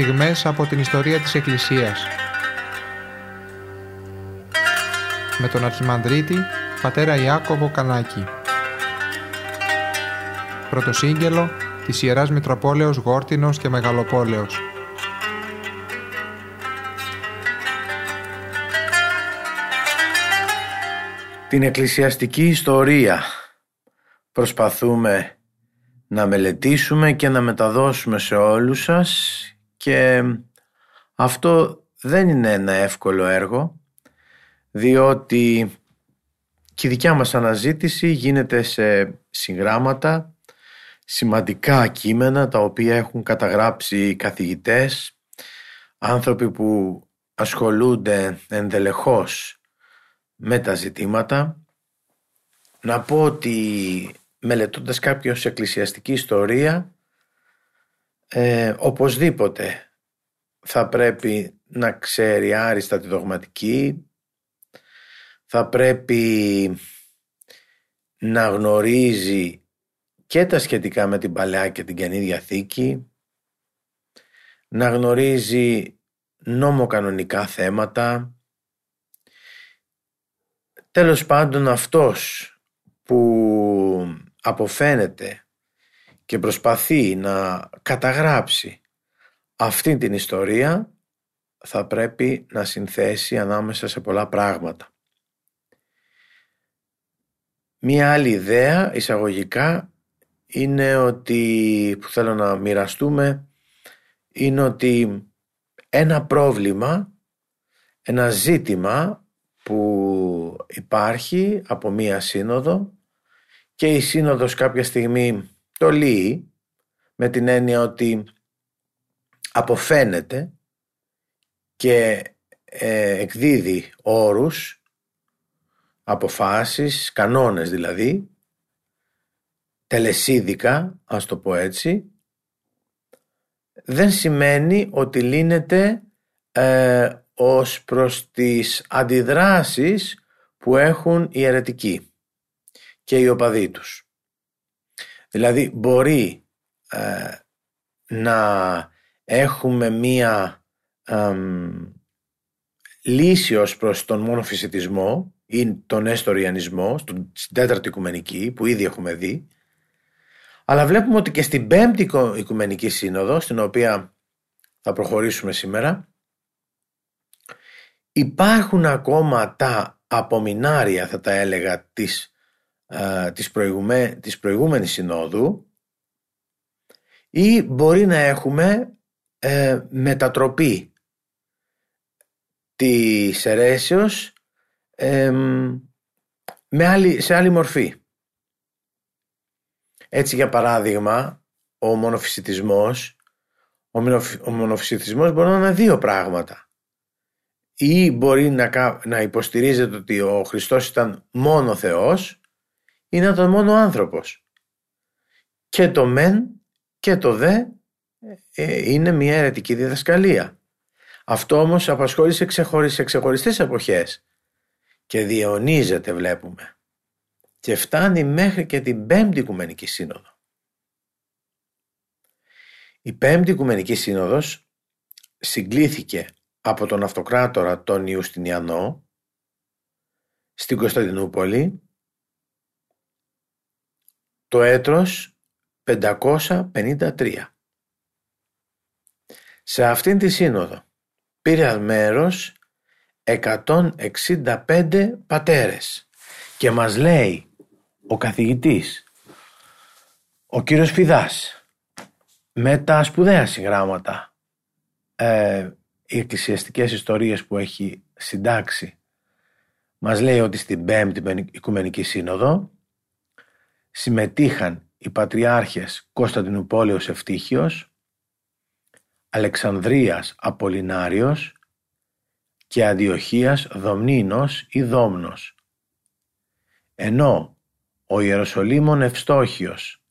στιγμές από την ιστορία της Εκκλησίας. Με τον Αρχιμανδρίτη, πατέρα Ιάκωβο Κανάκη. Πρωτοσύγγελο της Ιεράς Μητροπόλεως Γόρτινος και Μεγαλοπόλεως. Την εκκλησιαστική ιστορία προσπαθούμε να μελετήσουμε και να μεταδώσουμε σε όλους σας και αυτό δεν είναι ένα εύκολο έργο διότι και η δικιά μας αναζήτηση γίνεται σε συγγράμματα, σημαντικά κείμενα τα οποία έχουν καταγράψει καθηγητές, άνθρωποι που ασχολούνται ενδελεχώς με τα ζητήματα. Να πω ότι μελετώντας κάποιος εκκλησιαστική ιστορία ε, οπωσδήποτε θα πρέπει να ξέρει άριστα τη δογματική θα πρέπει να γνωρίζει και τα σχετικά με την Παλαιά και την Καινή Διαθήκη να γνωρίζει νόμο-κανονικά θέματα. Τέλος πάντων αυτός που αποφαίνεται και προσπαθεί να καταγράψει αυτή την ιστορία θα πρέπει να συνθέσει ανάμεσα σε πολλά πράγματα. Μία άλλη ιδέα εισαγωγικά είναι ότι που θέλω να μοιραστούμε είναι ότι ένα πρόβλημα, ένα ζήτημα που υπάρχει από μία σύνοδο και η σύνοδος κάποια στιγμή το λύει με την έννοια ότι αποφαίνεται και ε, εκδίδει όρους, αποφάσεις, κανόνες δηλαδή, τελεσίδικα, ας το πω έτσι, δεν σημαίνει ότι λύνεται ε, ως προς τις αντιδράσεις που έχουν οι αιρετικοί και οι οπαδοί τους. Δηλαδή μπορεί ε, να έχουμε μία λύση ως προς τον μόνο φυσιτισμό ή τον έστωριανισμό, στην τέταρτη οικουμενική που ήδη έχουμε δει. Αλλά βλέπουμε ότι και στην πέμπτη οικουμενική σύνοδο στην οποία θα προχωρήσουμε σήμερα υπάρχουν ακόμα τα απομεινάρια θα τα έλεγα της της, προηγουμέ, της προηγούμενης συνόδου ή μπορεί να έχουμε ε, μετατροπή της αιρέσεως με άλλη, σε άλλη μορφή. Έτσι για παράδειγμα ο μονοφυσιτισμός ο, ο μονοφυσιτισμός μπορεί να είναι δύο πράγματα ή μπορεί να, να υποστηρίζεται ότι ο Χριστός ήταν μόνο Θεός είναι τον μόνο άνθρωπος. Και το μεν και το δε ε, είναι μια αιρετική διδασκαλία. Αυτό όμως απασχόλησε σε ξεχωριστές εποχές και διαιωνίζεται βλέπουμε και φτάνει μέχρι και την Πέμπτη Οικουμενική Σύνοδο. Η Πέμπτη Οικουμενική Σύνοδος συγκλήθηκε από τον Αυτοκράτορα τον Ιουστινιανό στην Κωνσταντινούπολη το έτος 553. Σε αυτήν τη σύνοδο πήρε μέρος 165 πατέρες και μας λέει ο καθηγητής ο κύριος Φιδάς με τα σπουδαία συγγράμματα ε, οι εκκλησιαστικές ιστορίες που έχει συντάξει μας λέει ότι στην πέμπτη Οικουμενική Σύνοδο συμμετείχαν οι Πατριάρχες Κωνσταντινούπολεως Ευτύχιος, Αλεξανδρίας Απολινάριος και Αντιοχίας Δομνίνος ή Δόμνος. Ενώ ο Ιεροσολύμων Ευστόχιος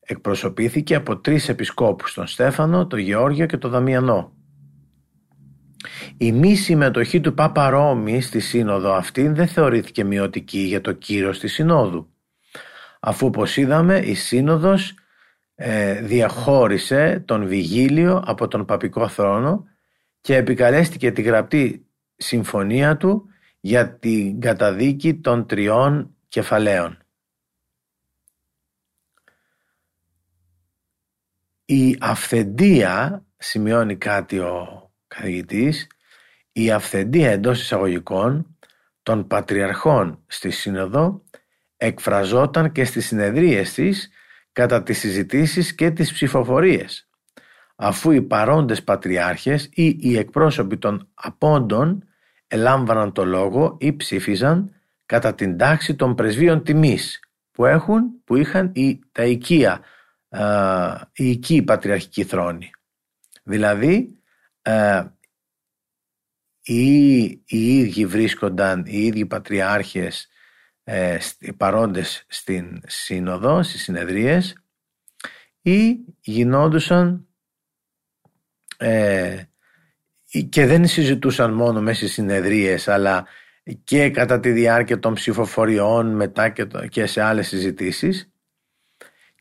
εκπροσωπήθηκε από τρεις επισκόπους, τον Στέφανο, τον Γεώργιο και τον Δαμιανό. Η μη συμμετοχή του Πάπα Ρώμη στη σύνοδο αυτή δεν θεωρήθηκε μειωτική για το κύρος της συνόδου αφού όπως είδαμε η σύνοδος ε, διαχώρισε τον Βιγίλιο από τον παπικό θρόνο και επικαλέστηκε τη γραπτή συμφωνία του για την καταδίκη των τριών κεφαλαίων. Η αυθεντία, σημειώνει κάτι ο καθηγητής, η αυθεντία εντός εισαγωγικών των πατριαρχών στη Σύνοδο εκφραζόταν και στις συνεδρίες της κατά τις συζητήσεις και τις ψηφοφορίες αφού οι παρόντες πατριάρχες ή οι εκπρόσωποι των απόντων ελάμβαναν το λόγο ή ψήφιζαν κατά την τάξη των πρεσβείων τιμής που, έχουν, που είχαν οι, τα οικία, οι οικοί πατριαρχικοί θρόνοι. Δηλαδή οι, οι ίδιοι βρίσκονταν, οι ίδιοι πατριάρχες ε, παρόντες στην σύνοδο, στις συνεδρίες ή γινόντουσαν ε, και δεν συζητούσαν μόνο μέσα στις συνεδρίες αλλά και κατά τη διάρκεια των ψηφοφοριών μετά και, και σε άλλες συζητήσεις.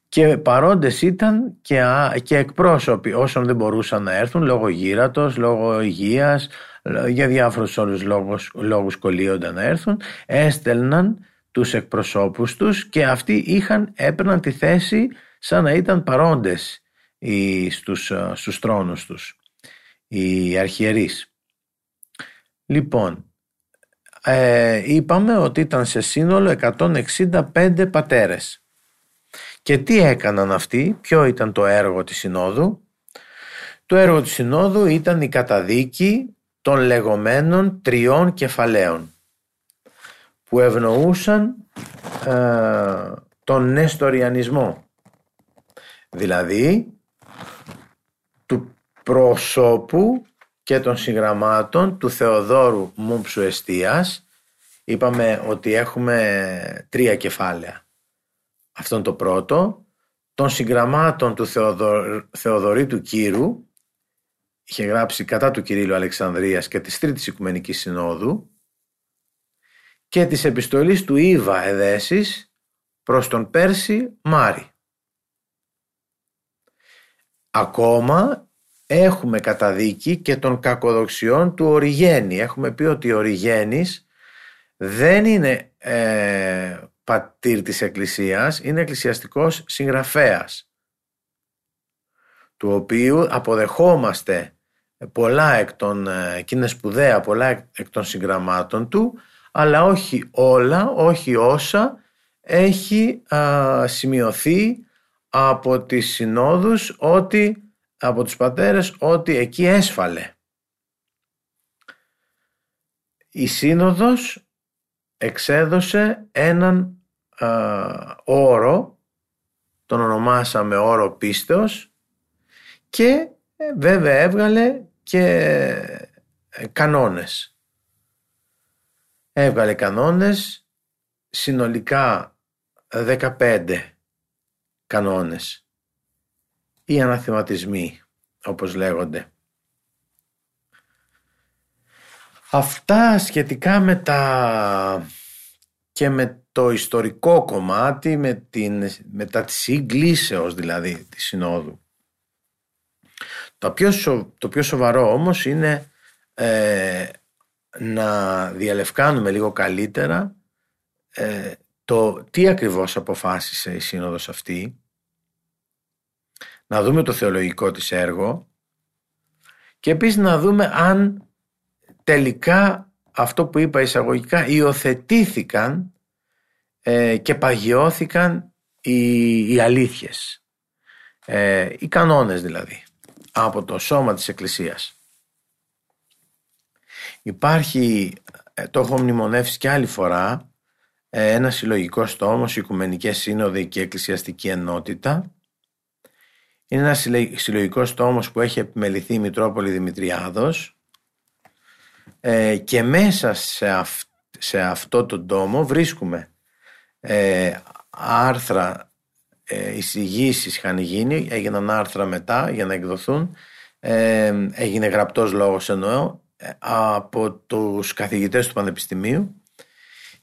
Και παρόντες ήταν και, και εκπρόσωποι όσων δεν μπορούσαν να έρθουν λόγω γύρατος, λόγω υγείας, για διάφορους όλους λόγους, λόγους κολλείονταν να έρθουν, έστελναν τους εκπροσώπους τους και αυτοί είχαν, έπαιρναν τη θέση σαν να ήταν παρόντες οι, στους, στους τρόνους τους, οι αρχιερείς. Λοιπόν, ε, είπαμε ότι ήταν σε σύνολο 165 πατέρες. Και τι έκαναν αυτοί, ποιο ήταν το έργο της Συνόδου; Το έργο της Συνόδου ήταν η καταδίκη των λεγόμενων τριών κεφαλαίων που ευνοούσαν ε, τον νεστοριανισμό δηλαδή του προσώπου και των συγγραμμάτων του Θεοδόρου Μούμψου Εστίας είπαμε ότι έχουμε τρία κεφάλαια. Αυτόν το πρώτο των συγγραμμάτων του Θεοδο... Θεοδωρήτου Κύρου είχε γράψει κατά του Κυρίλου Αλεξανδρίας και της Τρίτης Οικουμενικής Συνόδου και της επιστολής του Ήβα Εδέσης προς τον Πέρση Μάρη. Ακόμα έχουμε καταδίκη και των κακοδοξιών του Οριγένη. Έχουμε πει ότι ο Οριγένης δεν είναι ε, πατήρ της Εκκλησίας, είναι εκκλησιαστικός συγγραφέας του οποίου αποδεχόμαστε πολλά εκ των, ε, και είναι σπουδαία πολλά εκ των συγγραμμάτων του αλλά όχι όλα, όχι όσα έχει σημειωθεί από τις συνόδους ότι, από τους πατέρες ότι εκεί έσφαλε. Η σύνοδος εξέδωσε έναν όρο, τον ονομάσαμε όρο πίστεως και ε, βέβαια έβγαλε και ε, κανόνες. Έβγαλε κανόνες, συνολικά 15 κανόνες ή αναθεματισμοί όπως λέγονται. Αυτά σχετικά με τα και με το ιστορικό κομμάτι με, την, με τα της συγκλήσεως δηλαδή της Συνόδου. Το πιο, το πιο σοβαρό όμως είναι ε, να διαλευκάνουμε λίγο καλύτερα ε, το τι ακριβώς αποφάσισε η σύνοδος αυτή, να δούμε το θεολογικό της έργο και επίσης να δούμε αν τελικά αυτό που είπα εισαγωγικά υιοθετήθηκαν ε, και παγιώθηκαν οι, οι αλήθειες, ε, οι κανόνες δηλαδή από το σώμα της Εκκλησίας. Υπάρχει, ε, το έχω μνημονεύσει και άλλη φορά, ε, ένα συλλογικό τόμος, Οικουμενικές Σύνοδοι και Εκκλησιαστική Ενότητα. Είναι ένα συλλογικός τόμος που έχει επιμεληθεί η Μητρόπολη Δημητριάδος. Ε, και μέσα σε, σε αυτό το τόμο βρίσκουμε ε, άρθρα ε, εισηγήσεις είχαν γίνει, έγιναν άρθρα μετά για να εκδοθούν, ε, έγινε γραπτός λόγος εννοώ, ε, από τους καθηγητές του Πανεπιστημίου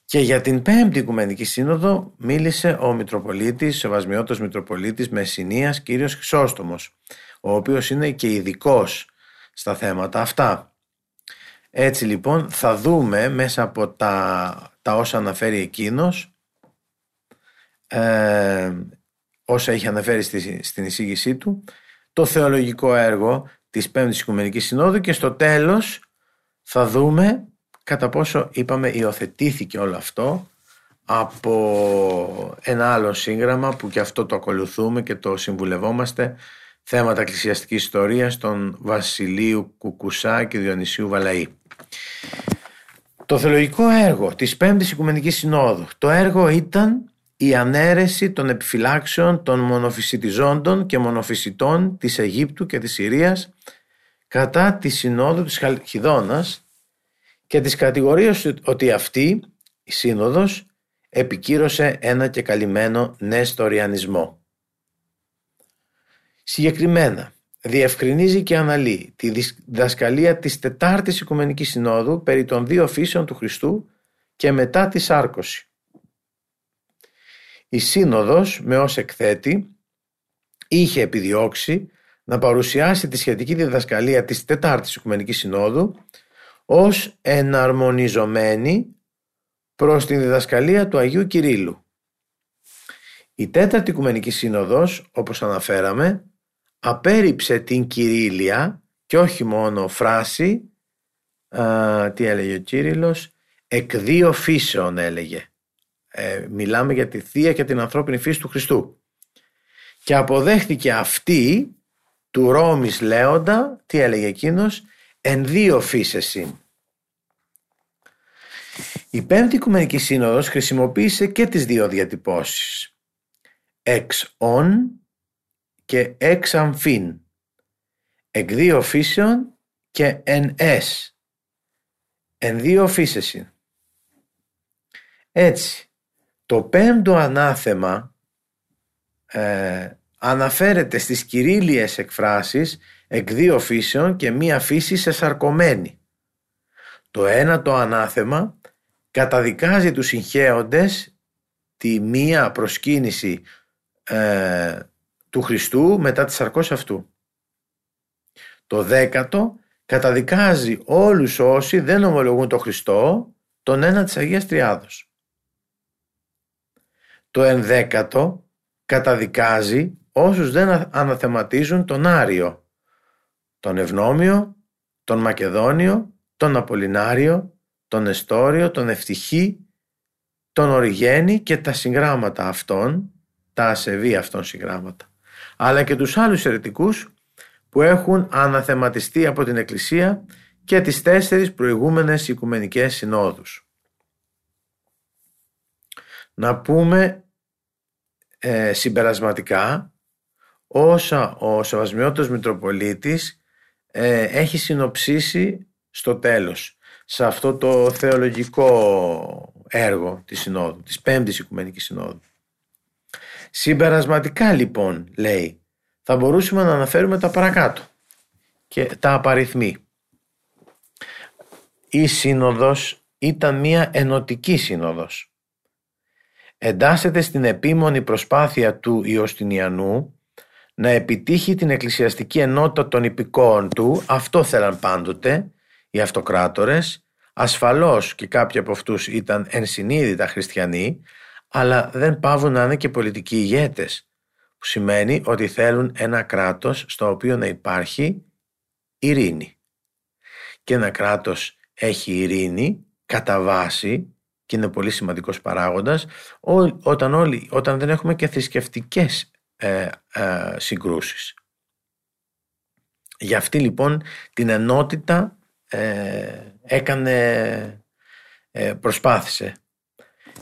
Και για την Πέμπτη Οικουμενική Σύνοδο μίλησε ο Μητροπολίτης, ο Σεβασμιώτος Μητροπολίτης Μεσσηνίας, κύριος Χρυσόστομος, ο οποίος είναι και ειδικός στα θέματα αυτά. Έτσι λοιπόν θα δούμε μέσα από τα, τα όσα αναφέρει εκείνος, ε, όσα έχει αναφέρει στη, στην εισήγησή του, το θεολογικό έργο της Πέμπτης Οικουμενικής Συνόδου και στο τέλος θα δούμε κατά πόσο είπαμε υιοθετήθηκε όλο αυτό από ένα άλλο σύγγραμμα που και αυτό το ακολουθούμε και το συμβουλευόμαστε θέματα εκκλησιαστικής ιστορίας των Βασιλείου Κουκουσά και Διονυσίου Βαλαή. Το θεολογικό έργο της Πέμπτης Οικουμενικής Συνόδου. Το έργο ήταν η ανέρεση των επιφυλάξεων των μονοφυσιτιζόντων και μονοφυσιτών της Αιγύπτου και της Συρίας κατά τη Συνόδου της Χαλκιδόνας και της κατηγορίας ότι αυτή η Σύνοδος επικύρωσε ένα και καλυμμένο νεστοριανισμό. Συγκεκριμένα, διευκρινίζει και αναλύει τη διδασκαλία της Τετάρτης Οικουμενικής Συνόδου περί των δύο φύσεων του Χριστού και μετά τη σάρκωση. Η Σύνοδος, με ως εκθέτη, είχε επιδιώξει να παρουσιάσει τη σχετική διδασκαλία της Τετάρτης Οικουμενικής Συνόδου ως εναρμονιζομένη προς την διδασκαλία του Αγίου Κυρίλου. Η Τέταρτη Οικουμενική Σύνοδος, όπως αναφέραμε, απέριψε την Κυρίλια και όχι μόνο φράση, τι έλεγε ο Κύριλλος, εκ δύο φύσεων έλεγε. Ε, μιλάμε για τη Θεία και την ανθρώπινη φύση του Χριστού. Και αποδέχτηκε αυτή του Ρώμης Λέοντα, τι έλεγε εκείνος, εν δύο φύσεσιν. Η Πέμπτη Οικουμενική Σύνοδος χρησιμοποίησε και τις δύο διατυπώσεις. Εξ ον και εξ αμφίν. Εκ δύο φύσεων και εν ες. Εν δύο φύσεσιν. Έτσι, το πέμπτο ανάθεμα ε, αναφέρεται στις κυρίλιες εκφράσεις εκ δύο φύσεων και μία φύση σαρκωμένη. Το ένα το ανάθεμα καταδικάζει τους συγχέοντες τη μία προσκύνηση ε, του Χριστού μετά τη σαρκός αυτού. Το δέκατο καταδικάζει όλους όσοι δεν ομολογούν το Χριστό τον ένα της Αγίας Τριάδος. Το ενδέκατο καταδικάζει όσους δεν αναθεματίζουν τον Άριο, τον Ευνόμιο, τον Μακεδόνιο, τον Απολινάριο, τον Εστόριο, τον Ευτυχή, τον Οριγένη και τα συγγράμματα αυτών, τα ασεβή αυτών συγγράμματα, αλλά και τους άλλους αιρετικούς που έχουν αναθεματιστεί από την Εκκλησία και τις τέσσερις προηγούμενες οικουμενικές συνόδους. Να πούμε ε, συμπερασματικά όσα ο Σεβασμιώτος Μητροπολίτης ε, έχει συνοψίσει στο τέλος σε αυτό το θεολογικό έργο της Συνόδου, της Πέμπτης Οικουμενικής Συνόδου. Συμπερασματικά λοιπόν λέει θα μπορούσαμε να αναφέρουμε τα παρακάτω και τα απαριθμεί. Η Σύνοδος ήταν μια ενωτική Σύνοδος. Εντάσσεται στην επίμονη προσπάθεια του Ιωστινιανού να επιτύχει την εκκλησιαστική ενότητα των υπηκόων του, αυτό θέλαν πάντοτε, οι αυτοκράτορες, ασφαλώς και κάποιοι από αυτούς ήταν ενσυνείδητα χριστιανοί, αλλά δεν πάβουν να είναι και πολιτικοί ηγέτες, που σημαίνει ότι θέλουν ένα κράτος στο οποίο να υπάρχει ειρήνη. Και ένα κράτος έχει ειρήνη κατά βάση και είναι πολύ σημαντικός παράγοντας όταν, όλοι, όταν δεν έχουμε και θρησκευτικές ε, ε, συγκρούσεις. Για αυτή λοιπόν την ενότητα ε, έκανε, ε, προσπάθησε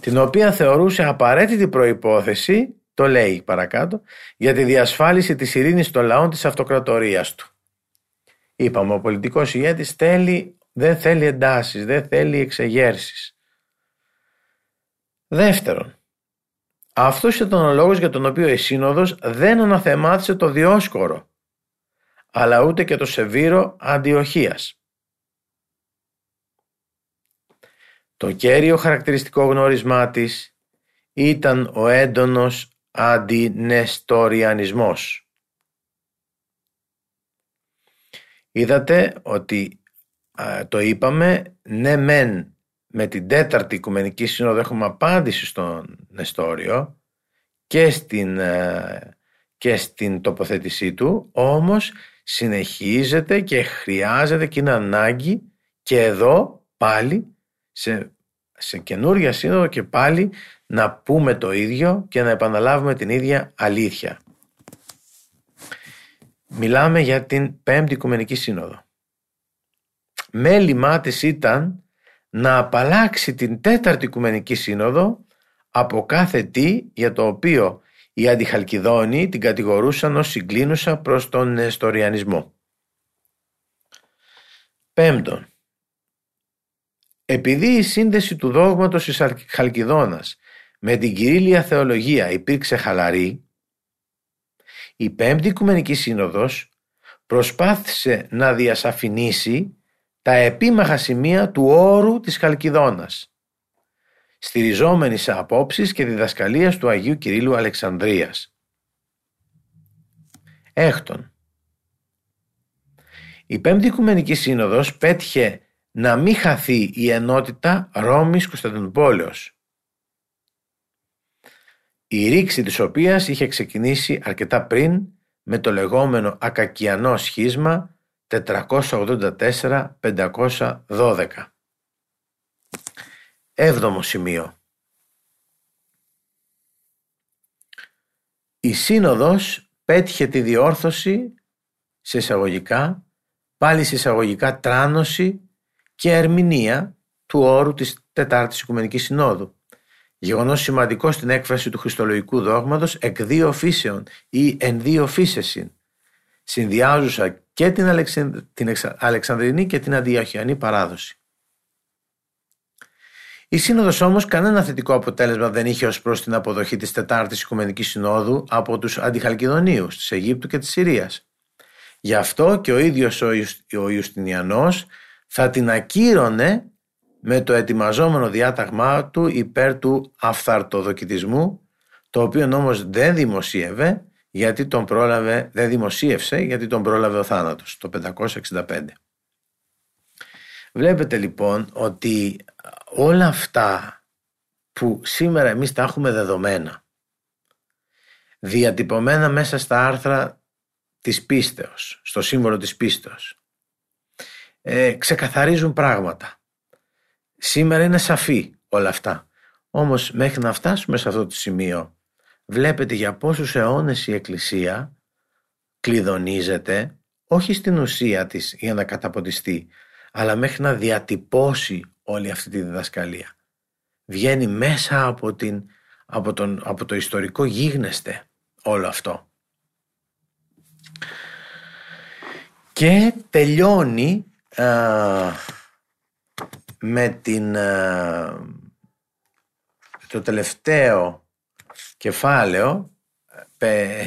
την οποία θεωρούσε απαραίτητη προϋπόθεση το λέει παρακάτω για τη διασφάλιση της ειρήνης των λαών της αυτοκρατορίας του. Είπαμε ο πολιτικός ηγέτης θέλει, δεν θέλει εντάσεις, δεν θέλει εξεγέρσεις. Δεύτερον, αυτός ήταν ο λόγος για τον οποίο η Σύνοδος δεν αναθεμάτισε το Διόσκορο, αλλά ούτε και το Σεβίρο Αντιοχίας. Το κέριο χαρακτηριστικό γνώρισμά της ήταν ο έντονος αντινεστοριανισμός. Είδατε ότι το είπαμε, ναι μεν με την τέταρτη Οικουμενική Σύνοδο έχουμε απάντηση στον Νεστόριο και στην, ε, και στην τοποθέτησή του, όμως συνεχίζεται και χρειάζεται και είναι ανάγκη και εδώ πάλι σε, σε καινούργια σύνοδο και πάλι να πούμε το ίδιο και να επαναλάβουμε την ίδια αλήθεια. Μιλάμε για την Πέμπτη Οικουμενική Σύνοδο. Μέλημά της ήταν να απαλλάξει την Τέταρτη Οικουμενική Σύνοδο από κάθε τι για το οποίο οι αντιχαλκιδόνοι την κατηγορούσαν ως συγκλίνουσα προς τον νεστοριανισμό. Πέμπτον, επειδή η σύνδεση του δόγματος της Χαλκιδόνας με την Κυρίλια Θεολογία υπήρξε χαλαρή, η Πέμπτη Οικουμενική Σύνοδος προσπάθησε να διασαφηνίσει τα επίμαχα σημεία του όρου της Χαλκιδόνας, στηριζόμενη σε απόψεις και διδασκαλίας του Αγίου Κυρίλου Αλεξανδρίας. Έκτον, η Πέμπτη Οικουμενική Σύνοδος πέτυχε να μην χαθεί η ενότητα Ρώμης Κωνσταντινούπολεως, η ρήξη της οποίας είχε ξεκινήσει αρκετά πριν με το λεγόμενο ακακιανό σχίσμα 484-512. Έβδομο σημείο. Η Σύνοδος πέτυχε τη διόρθωση σε εισαγωγικά, πάλι σε εισαγωγικά τράνωση και ερμηνεία του όρου της Τετάρτης Οικουμενικής Συνόδου. Γεγονός σημαντικό στην έκφραση του χριστολογικού δόγματος εκ δύο φύσεων ή εν δύο φύσεσιν, συνδυάζουσα και την, την Αλεξανδρινή και την Αντιαχιανή παράδοση. Η Σύνοδος όμως κανένα θετικό αποτέλεσμα δεν είχε ως προς την αποδοχή της Τετάρτης Οικουμενικής Συνόδου από τους Αντιχαλκιδονίους της Αιγύπτου και της Συρίας. Γι' αυτό και ο ίδιος ο, ο Ιουστινιανός θα την ακύρωνε με το ετοιμαζόμενο διάταγμά του υπέρ του αυθαρτοδοκιτισμού, το οποίο όμως δεν δημοσίευε γιατί τον πρόλαβε, δεν δημοσίευσε γιατί τον πρόλαβε ο θάνατος το 565. Βλέπετε λοιπόν ότι όλα αυτά που σήμερα εμείς τα έχουμε δεδομένα διατυπωμένα μέσα στα άρθρα της πίστεως, στο σύμβολο της πίστεως ε, ξεκαθαρίζουν πράγματα. Σήμερα είναι σαφή όλα αυτά. Όμως μέχρι να φτάσουμε σε αυτό το σημείο βλέπετε για πόσους αιώνες η Εκκλησία κλειδονίζεται όχι στην ουσία της για να καταποντιστεί αλλά μέχρι να διατυπώσει όλη αυτή τη διδασκαλία. Βγαίνει μέσα από, την, από, τον, από το ιστορικό γίγνεσθε όλο αυτό. Και τελειώνει με την, το τελευταίο κεφάλαιο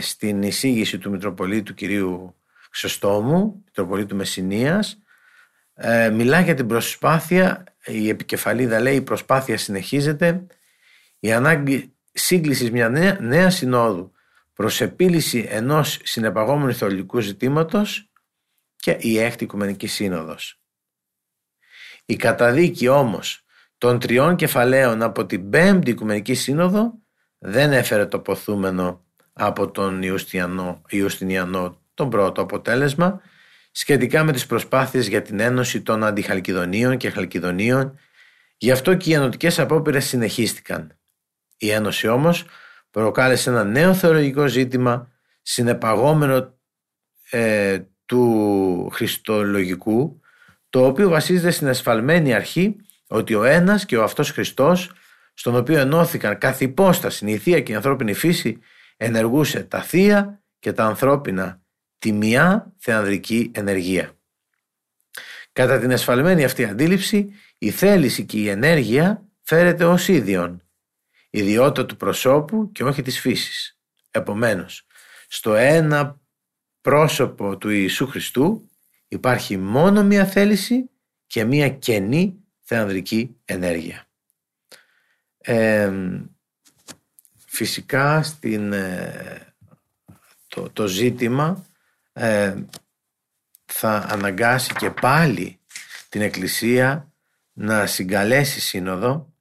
στην εισήγηση του Μητροπολίτου κυρίου Ξεστόμου, Μητροπολίτου Μεσσηνίας, ε, μιλά για την προσπάθεια, η επικεφαλίδα λέει η προσπάθεια συνεχίζεται, η ανάγκη σύγκλησης μιας νέα, νέας συνόδου προς επίλυση ενός συνεπαγόμενου θεολογικού ζητήματος και η έκτη Οικουμενική Σύνοδος. Η καταδίκη όμως των τριών κεφαλαίων από την πέμπτη Οικουμενική Σύνοδο δεν έφερε το ποθούμενο από τον Ιουστινιανό, Ιουστινιανό τον πρώτο αποτέλεσμα σχετικά με τις προσπάθειες για την ένωση των αντιχαλκιδονίων και χαλκιδονίων γι' αυτό και οι ενωτικές απόπειρες συνεχίστηκαν. Η ένωση όμως προκάλεσε ένα νέο θεολογικό ζήτημα συνεπαγόμενο ε, του χριστολογικού το οποίο βασίζεται στην ασφαλμένη αρχή ότι ο ένας και ο αυτός Χριστός στον οποίο ενώθηκαν κάθε υπόσταση, η θεία και η ανθρώπινη φύση, ενεργούσε τα θεία και τα ανθρώπινα τη μια θεανδρική ενεργεία. Κατά την ασφαλμένη αυτή αντίληψη, η θέληση και η ενέργεια φέρεται ως ίδιον, ιδιότητα του προσώπου και όχι της φύσης. Επομένως, στο ένα πρόσωπο του Ιησού Χριστού υπάρχει μόνο μία θέληση και μία κενή θεανδρική ενέργεια. Φυσικά στην, ε, το, το ζήτημα ε, θα αναγκάσει και πάλι την Εκκλησία να συγκαλέσει σύνοδο.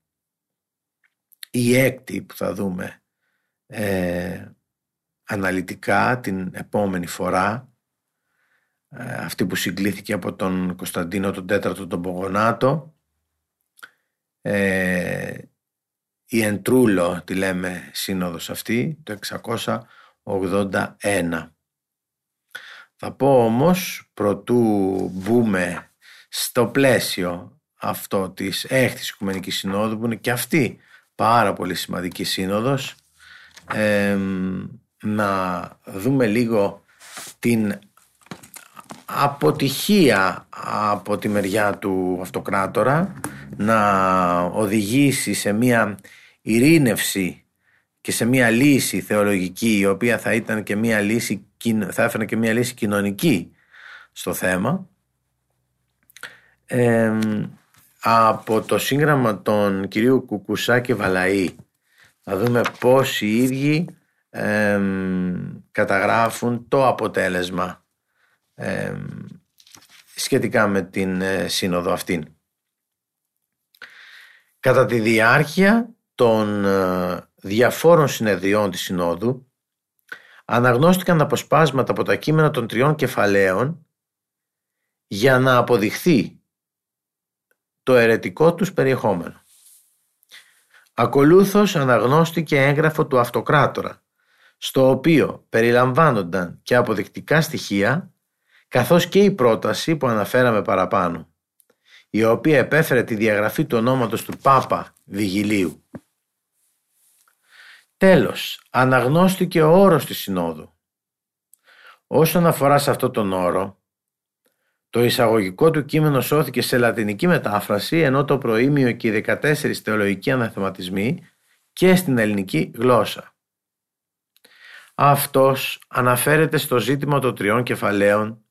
Η έκτη που θα δούμε ε, αναλυτικά την επόμενη φορά ε, αυτή που συγκλήθηκε από τον Κωνσταντίνο τον τέταρτο τον Πογονάτο ε, η Εντρούλο τη λέμε σύνοδος αυτή το 681 θα πω όμως προτού μπούμε στο πλαίσιο αυτό της έκτης Οικουμενικής Συνόδου που είναι και αυτή πάρα πολύ σημαντική σύνοδος να δούμε λίγο την αποτυχία από τη μεριά του αυτοκράτορα να οδηγήσει σε μια ειρήνευση και σε μια λύση θεολογική η οποία θα ήταν και μια λύση θα έφερε και μια λύση κοινωνική στο θέμα από το σύγγραμμα των κυρίου Κουκουσά και Βαλαή θα δούμε πώς οι ίδιοι καταγράφουν το αποτέλεσμα σχετικά με την ε, σύνοδο αυτήν. Κατά τη διάρκεια των ε, διαφόρων συνεδριών της Συνόδου αναγνώστηκαν αποσπάσματα από τα κείμενα των τριών κεφαλαίων για να αποδειχθεί το αιρετικό τους περιεχόμενο. Ακολούθως αναγνώστηκε έγγραφο του αυτοκράτορα στο οποίο περιλαμβάνονταν και αποδεικτικά στοιχεία καθώς και η πρόταση που αναφέραμε παραπάνω η οποία επέφερε τη διαγραφή του ονόματος του Πάπα Βιγιλίου. Τέλος, αναγνώστηκε ο όρος της Συνόδου. Όσον αφορά σε αυτό τον όρο, το εισαγωγικό του κείμενο σώθηκε σε λατινική μετάφραση ενώ το προήμιο και οι 14 θεολογικοί αναθεματισμοί και στην ελληνική γλώσσα. Αυτός αναφέρεται στο ζήτημα των τριών κεφαλαίων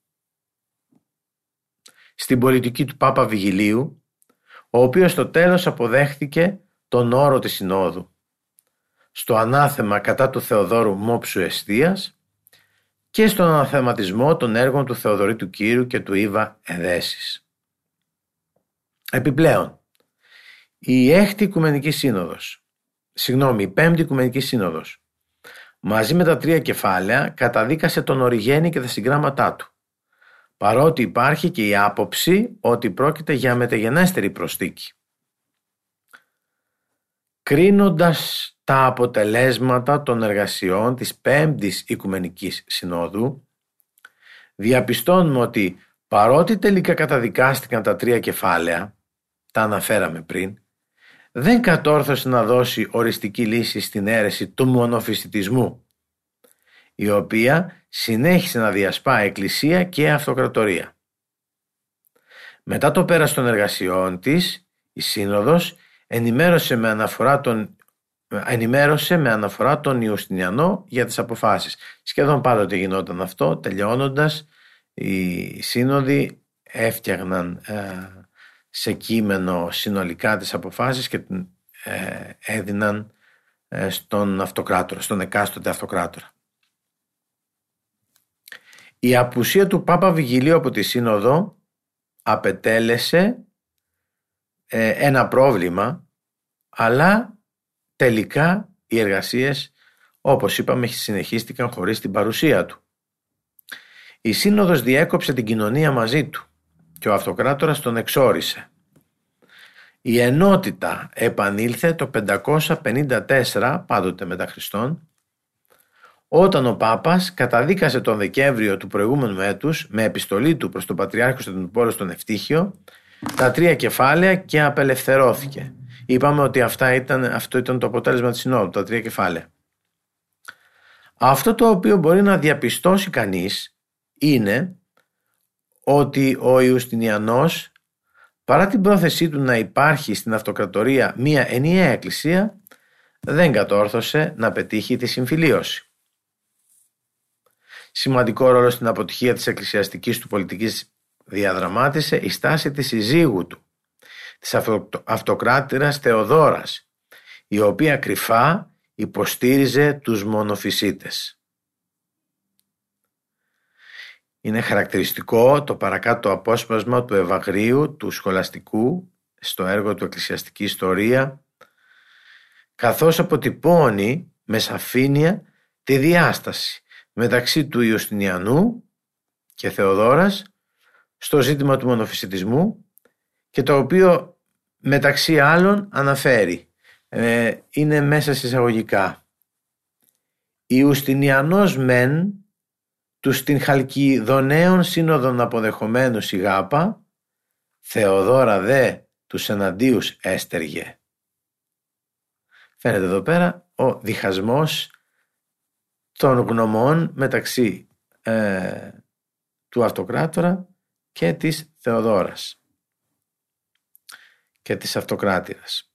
στην πολιτική του Πάπα Βιγιλίου, ο οποίος στο τέλος αποδέχτηκε τον όρο της Συνόδου, στο ανάθεμα κατά του Θεοδόρου Μόψου Εστίας και στον αναθεματισμό των έργων του Θεοδωρήτου Κύρου και του Ήβα Εδέσης. Επιπλέον, η έκτη Οικουμενική Σύνοδος, συγγνώμη, η πέμπτη Οικουμενική Σύνοδος, μαζί με τα τρία κεφάλαια καταδίκασε τον Οριγένη και τα συγγράμματά του παρότι υπάρχει και η άποψη ότι πρόκειται για μεταγενέστερη προστίκη. Κρίνοντας τα αποτελέσματα των εργασιών της Πέμπτης Οικουμενικής Συνόδου, διαπιστώνουμε ότι παρότι τελικά καταδικάστηκαν τα τρία κεφάλαια, τα αναφέραμε πριν, δεν κατόρθωσε να δώσει οριστική λύση στην αίρεση του μονοφυσιτισμού, η οποία συνέχισε να διασπά εκκλησία και αυτοκρατορία. Μετά το πέρας των εργασιών της, η Σύνοδος ενημέρωσε με αναφορά τον, ενημέρωσε με αναφορά τον Ιουστινιανό για τις αποφάσεις. Σχεδόν πάντοτε γινόταν αυτό, τελειώνοντας οι σύνοδοι έφτιαγναν ε, σε κείμενο συνολικά τις αποφάσεις και ε, έδιναν ε, στον αυτοκράτορα, στον εκάστοτε αυτοκράτορα. Η απουσία του Πάπα Βιγιλίου από τη Σύνοδο απετέλεσε ε, ένα πρόβλημα αλλά τελικά οι εργασίες όπως είπαμε συνεχίστηκαν χωρίς την παρουσία του. Η Σύνοδος διέκοψε την κοινωνία μαζί του και ο αυτοκράτορας τον εξόρισε. Η ενότητα επανήλθε το 554 πάντοτε μετά Χριστόν όταν ο Πάπας καταδίκασε τον Δεκέμβριο του προηγούμενου έτους με επιστολή του προς τον Πατριάρχη Κωνσταντινούπολο στον Ευτύχιο τα τρία κεφάλαια και απελευθερώθηκε. Είπαμε ότι αυτά ήταν, αυτό ήταν το αποτέλεσμα της Συνόδου, τα τρία κεφάλαια. Αυτό το οποίο μπορεί να διαπιστώσει κανείς είναι ότι ο Ιουστινιανός παρά την πρόθεσή του να υπάρχει στην αυτοκρατορία μία ενιαία εκκλησία δεν κατόρθωσε να πετύχει τη συμφιλίωση. Σημαντικό ρόλο στην αποτυχία της εκκλησιαστικής του πολιτικής διαδραμάτισε η στάση της συζύγου του, της αυτοκράτηρας Θεοδόρας, η οποία κρυφά υποστήριζε τους μονοφυσίτες. Είναι χαρακτηριστικό το παρακάτω απόσπασμα του Ευαγρίου του σχολαστικού στο έργο του Εκκλησιαστική Ιστορία καθώς αποτυπώνει με σαφήνεια τη διάσταση μεταξύ του Ιουστινιανού και Θεοδόρας στο ζήτημα του μονοφυσιτισμού και το οποίο μεταξύ άλλων αναφέρει ε, είναι μέσα εισαγωγικά Ιουστινιανός μεν τους στην Χαλκιδονέων σύνοδων αποδεχομένου σιγάπα Θεοδόρα δε τους εναντίους έστεργε. Φαίνεται εδώ πέρα ο διχασμός των γνωμών μεταξύ ε, του αυτοκράτορα και της Θεοδόρας και της αυτοκράτηρας.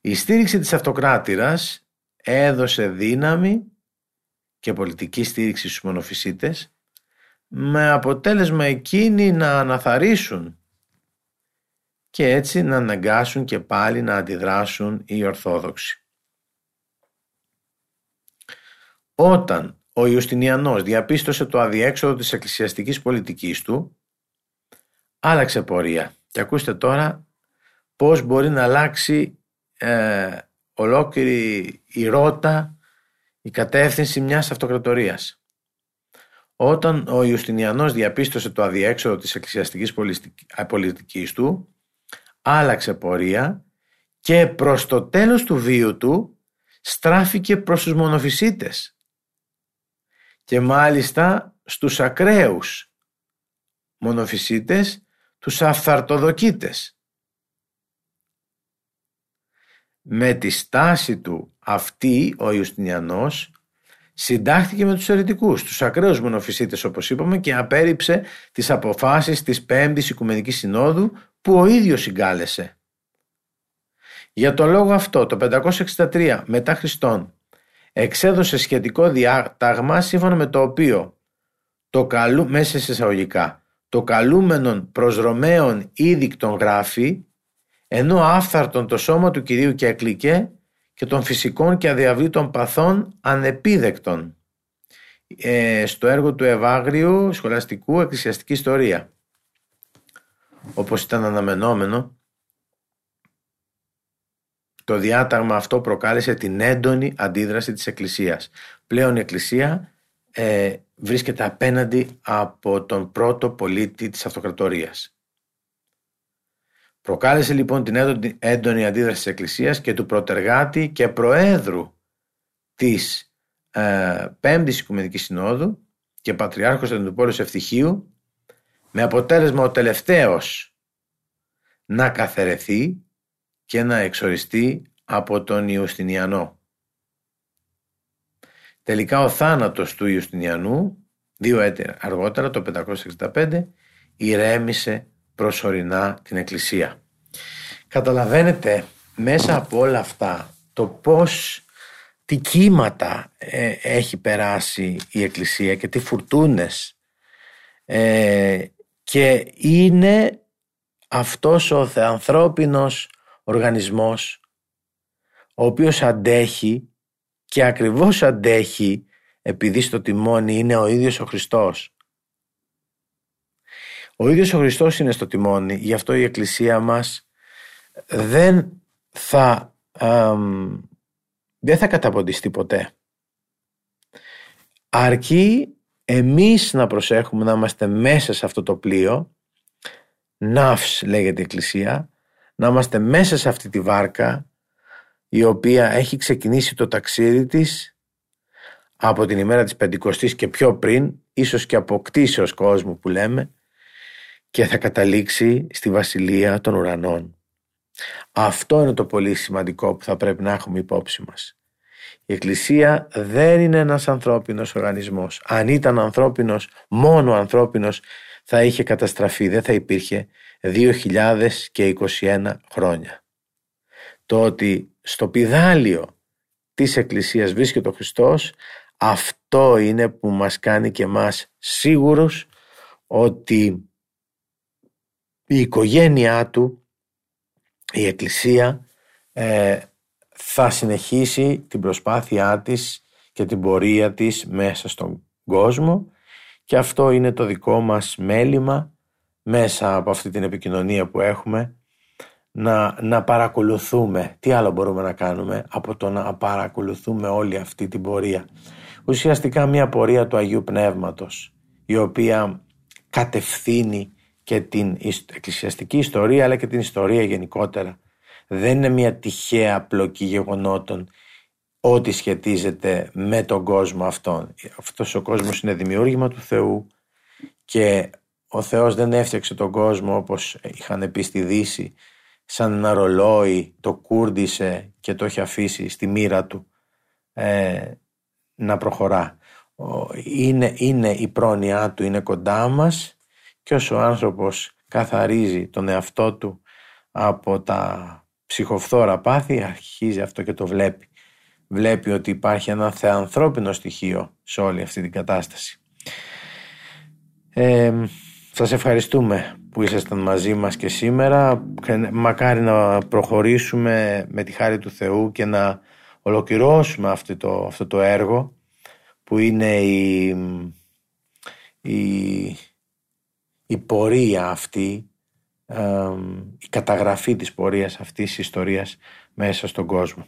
Η στήριξη της αυτοκράτηρας έδωσε δύναμη και πολιτική στήριξη στους μονοφυσίτες με αποτέλεσμα εκείνοι να αναθαρίσουν και έτσι να αναγκάσουν και πάλι να αντιδράσουν οι Ορθόδοξοι. Όταν ο Ιουστινιανός διαπίστωσε το αδιέξοδο της εκκλησιαστικής πολιτικής του, άλλαξε πορεία. Και ακούστε τώρα πώς μπορεί να αλλάξει ε, ολόκληρη η ρότα, η κατεύθυνση μιας αυτοκρατορίας. Όταν ο Ιουστινιανός διαπίστωσε το αδιέξοδο της εκκλησιαστικής πολιτικής του, άλλαξε πορεία και προς το τέλος του βίου του στράφηκε προς τους μονοφυσίτες και μάλιστα στους ακραίους μονοφυσίτες, τους αυθαρτοδοκίτες. Με τη στάση του αυτή ο Ιουστινιανός συντάχθηκε με τους αιρετικούς, τους ακραίους μονοφυσίτες όπως είπαμε και απέρριψε τις αποφάσεις της Πέμπτης Οικουμενικής Συνόδου που ο ίδιος συγκάλεσε. Για το λόγο αυτό το 563 μετά Χριστόν εξέδωσε σχετικό διάταγμα σύμφωνα με το οποίο το καλού, μέσα σε εισαγωγικά, το καλούμενον προς Ρωμαίων ήδικτον γράφει ενώ άφθαρτον το σώμα του Κυρίου και εκλικέ και των φυσικών και αδιαβλήτων παθών ανεπίδεκτων ε, στο έργο του Ευάγριου Σχολαστικού Εκκλησιαστική Ιστορία. Όπως ήταν αναμενόμενο, το διάταγμα αυτό προκάλεσε την έντονη αντίδραση της Εκκλησίας. Πλέον η Εκκλησία ε, βρίσκεται απέναντι από τον πρώτο πολίτη της αυτοκρατορίας. Προκάλεσε λοιπόν την έντονη, αντίδραση της Εκκλησίας και του προτεργάτη και προέδρου της ε, Πέμπτης Οικουμενικής Συνόδου και Πατριάρχος Αντιπόλους Ευτυχίου με αποτέλεσμα ο τελευταίος να καθαιρεθεί και να εξοριστεί από τον Ιουστινιανό. Τελικά ο θάνατος του Ιουστινιανού, δύο έτη αργότερα, το 565, ηρέμησε προσωρινά την Εκκλησία. Καταλαβαίνετε μέσα από όλα αυτά το πώς τι κύματα ε, έχει περάσει η Εκκλησία και τι φουρτούνες ε, και είναι αυτός ο θεανθρώπινος οργανισμός ο οποίος αντέχει και ακριβώς αντέχει επειδή στο τιμόνι είναι ο ίδιος ο Χριστός. Ο ίδιος ο Χριστός είναι στο τιμόνι, γι' αυτό η Εκκλησία μας δεν θα, δεν θα καταποντιστεί ποτέ. Αρκεί εμείς να προσέχουμε να είμαστε μέσα σε αυτό το πλοίο, ναύς λέγεται η Εκκλησία, να είμαστε μέσα σε αυτή τη βάρκα η οποία έχει ξεκινήσει το ταξίδι της από την ημέρα της Πεντηκοστής και πιο πριν, ίσως και από κτήσεως κόσμου που λέμε, και θα καταλήξει στη Βασιλεία των Ουρανών. Αυτό είναι το πολύ σημαντικό που θα πρέπει να έχουμε υπόψη μας. Η Εκκλησία δεν είναι ένας ανθρώπινος οργανισμός. Αν ήταν ανθρώπινος, μόνο ανθρώπινος, θα είχε καταστραφεί, δεν θα υπήρχε 2021 χρόνια. Το ότι στο πιδάλιο της Εκκλησίας βρίσκεται ο Χριστός, αυτό είναι που μας κάνει και μας σίγουρους ότι η οικογένειά του, η Εκκλησία, ε, θα συνεχίσει την προσπάθειά της και την πορεία της μέσα στον κόσμο και αυτό είναι το δικό μας μέλημα μέσα από αυτή την επικοινωνία που έχουμε να, να παρακολουθούμε. Τι άλλο μπορούμε να κάνουμε από το να παρακολουθούμε όλη αυτή την πορεία. Ουσιαστικά μια πορεία του Αγίου Πνεύματος η οποία κατευθύνει και την εκκλησιαστική ιστορία αλλά και την ιστορία γενικότερα. Δεν είναι μια τυχαία πλοκή γεγονότων ό,τι σχετίζεται με τον κόσμο αυτόν. Αυτός ο κόσμος είναι δημιούργημα του Θεού και ο Θεός δεν έφτιαξε τον κόσμο όπως είχαν πει στη Δύση σαν ένα ρολόι το κούρδισε και το έχει αφήσει στη μοίρα του ε, να προχωρά. Είναι, είναι η πρόνοιά του, είναι κοντά μας και όσο ο άνθρωπος καθαρίζει τον εαυτό του από τα ψυχοφθόρα πάθη αρχίζει αυτό και το βλέπει. Βλέπει ότι υπάρχει ένα θεανθρώπινο στοιχείο σε όλη αυτή την κατάσταση. Ε, σας ευχαριστούμε που ήσασταν μαζί μας και σήμερα. Μακάρι να προχωρήσουμε με τη χάρη του Θεού και να ολοκληρώσουμε αυτό το, αυτό το έργο που είναι η, η, η πορεία αυτή η καταγραφή της πορείας αυτής της ιστορίας μέσα στον κόσμο.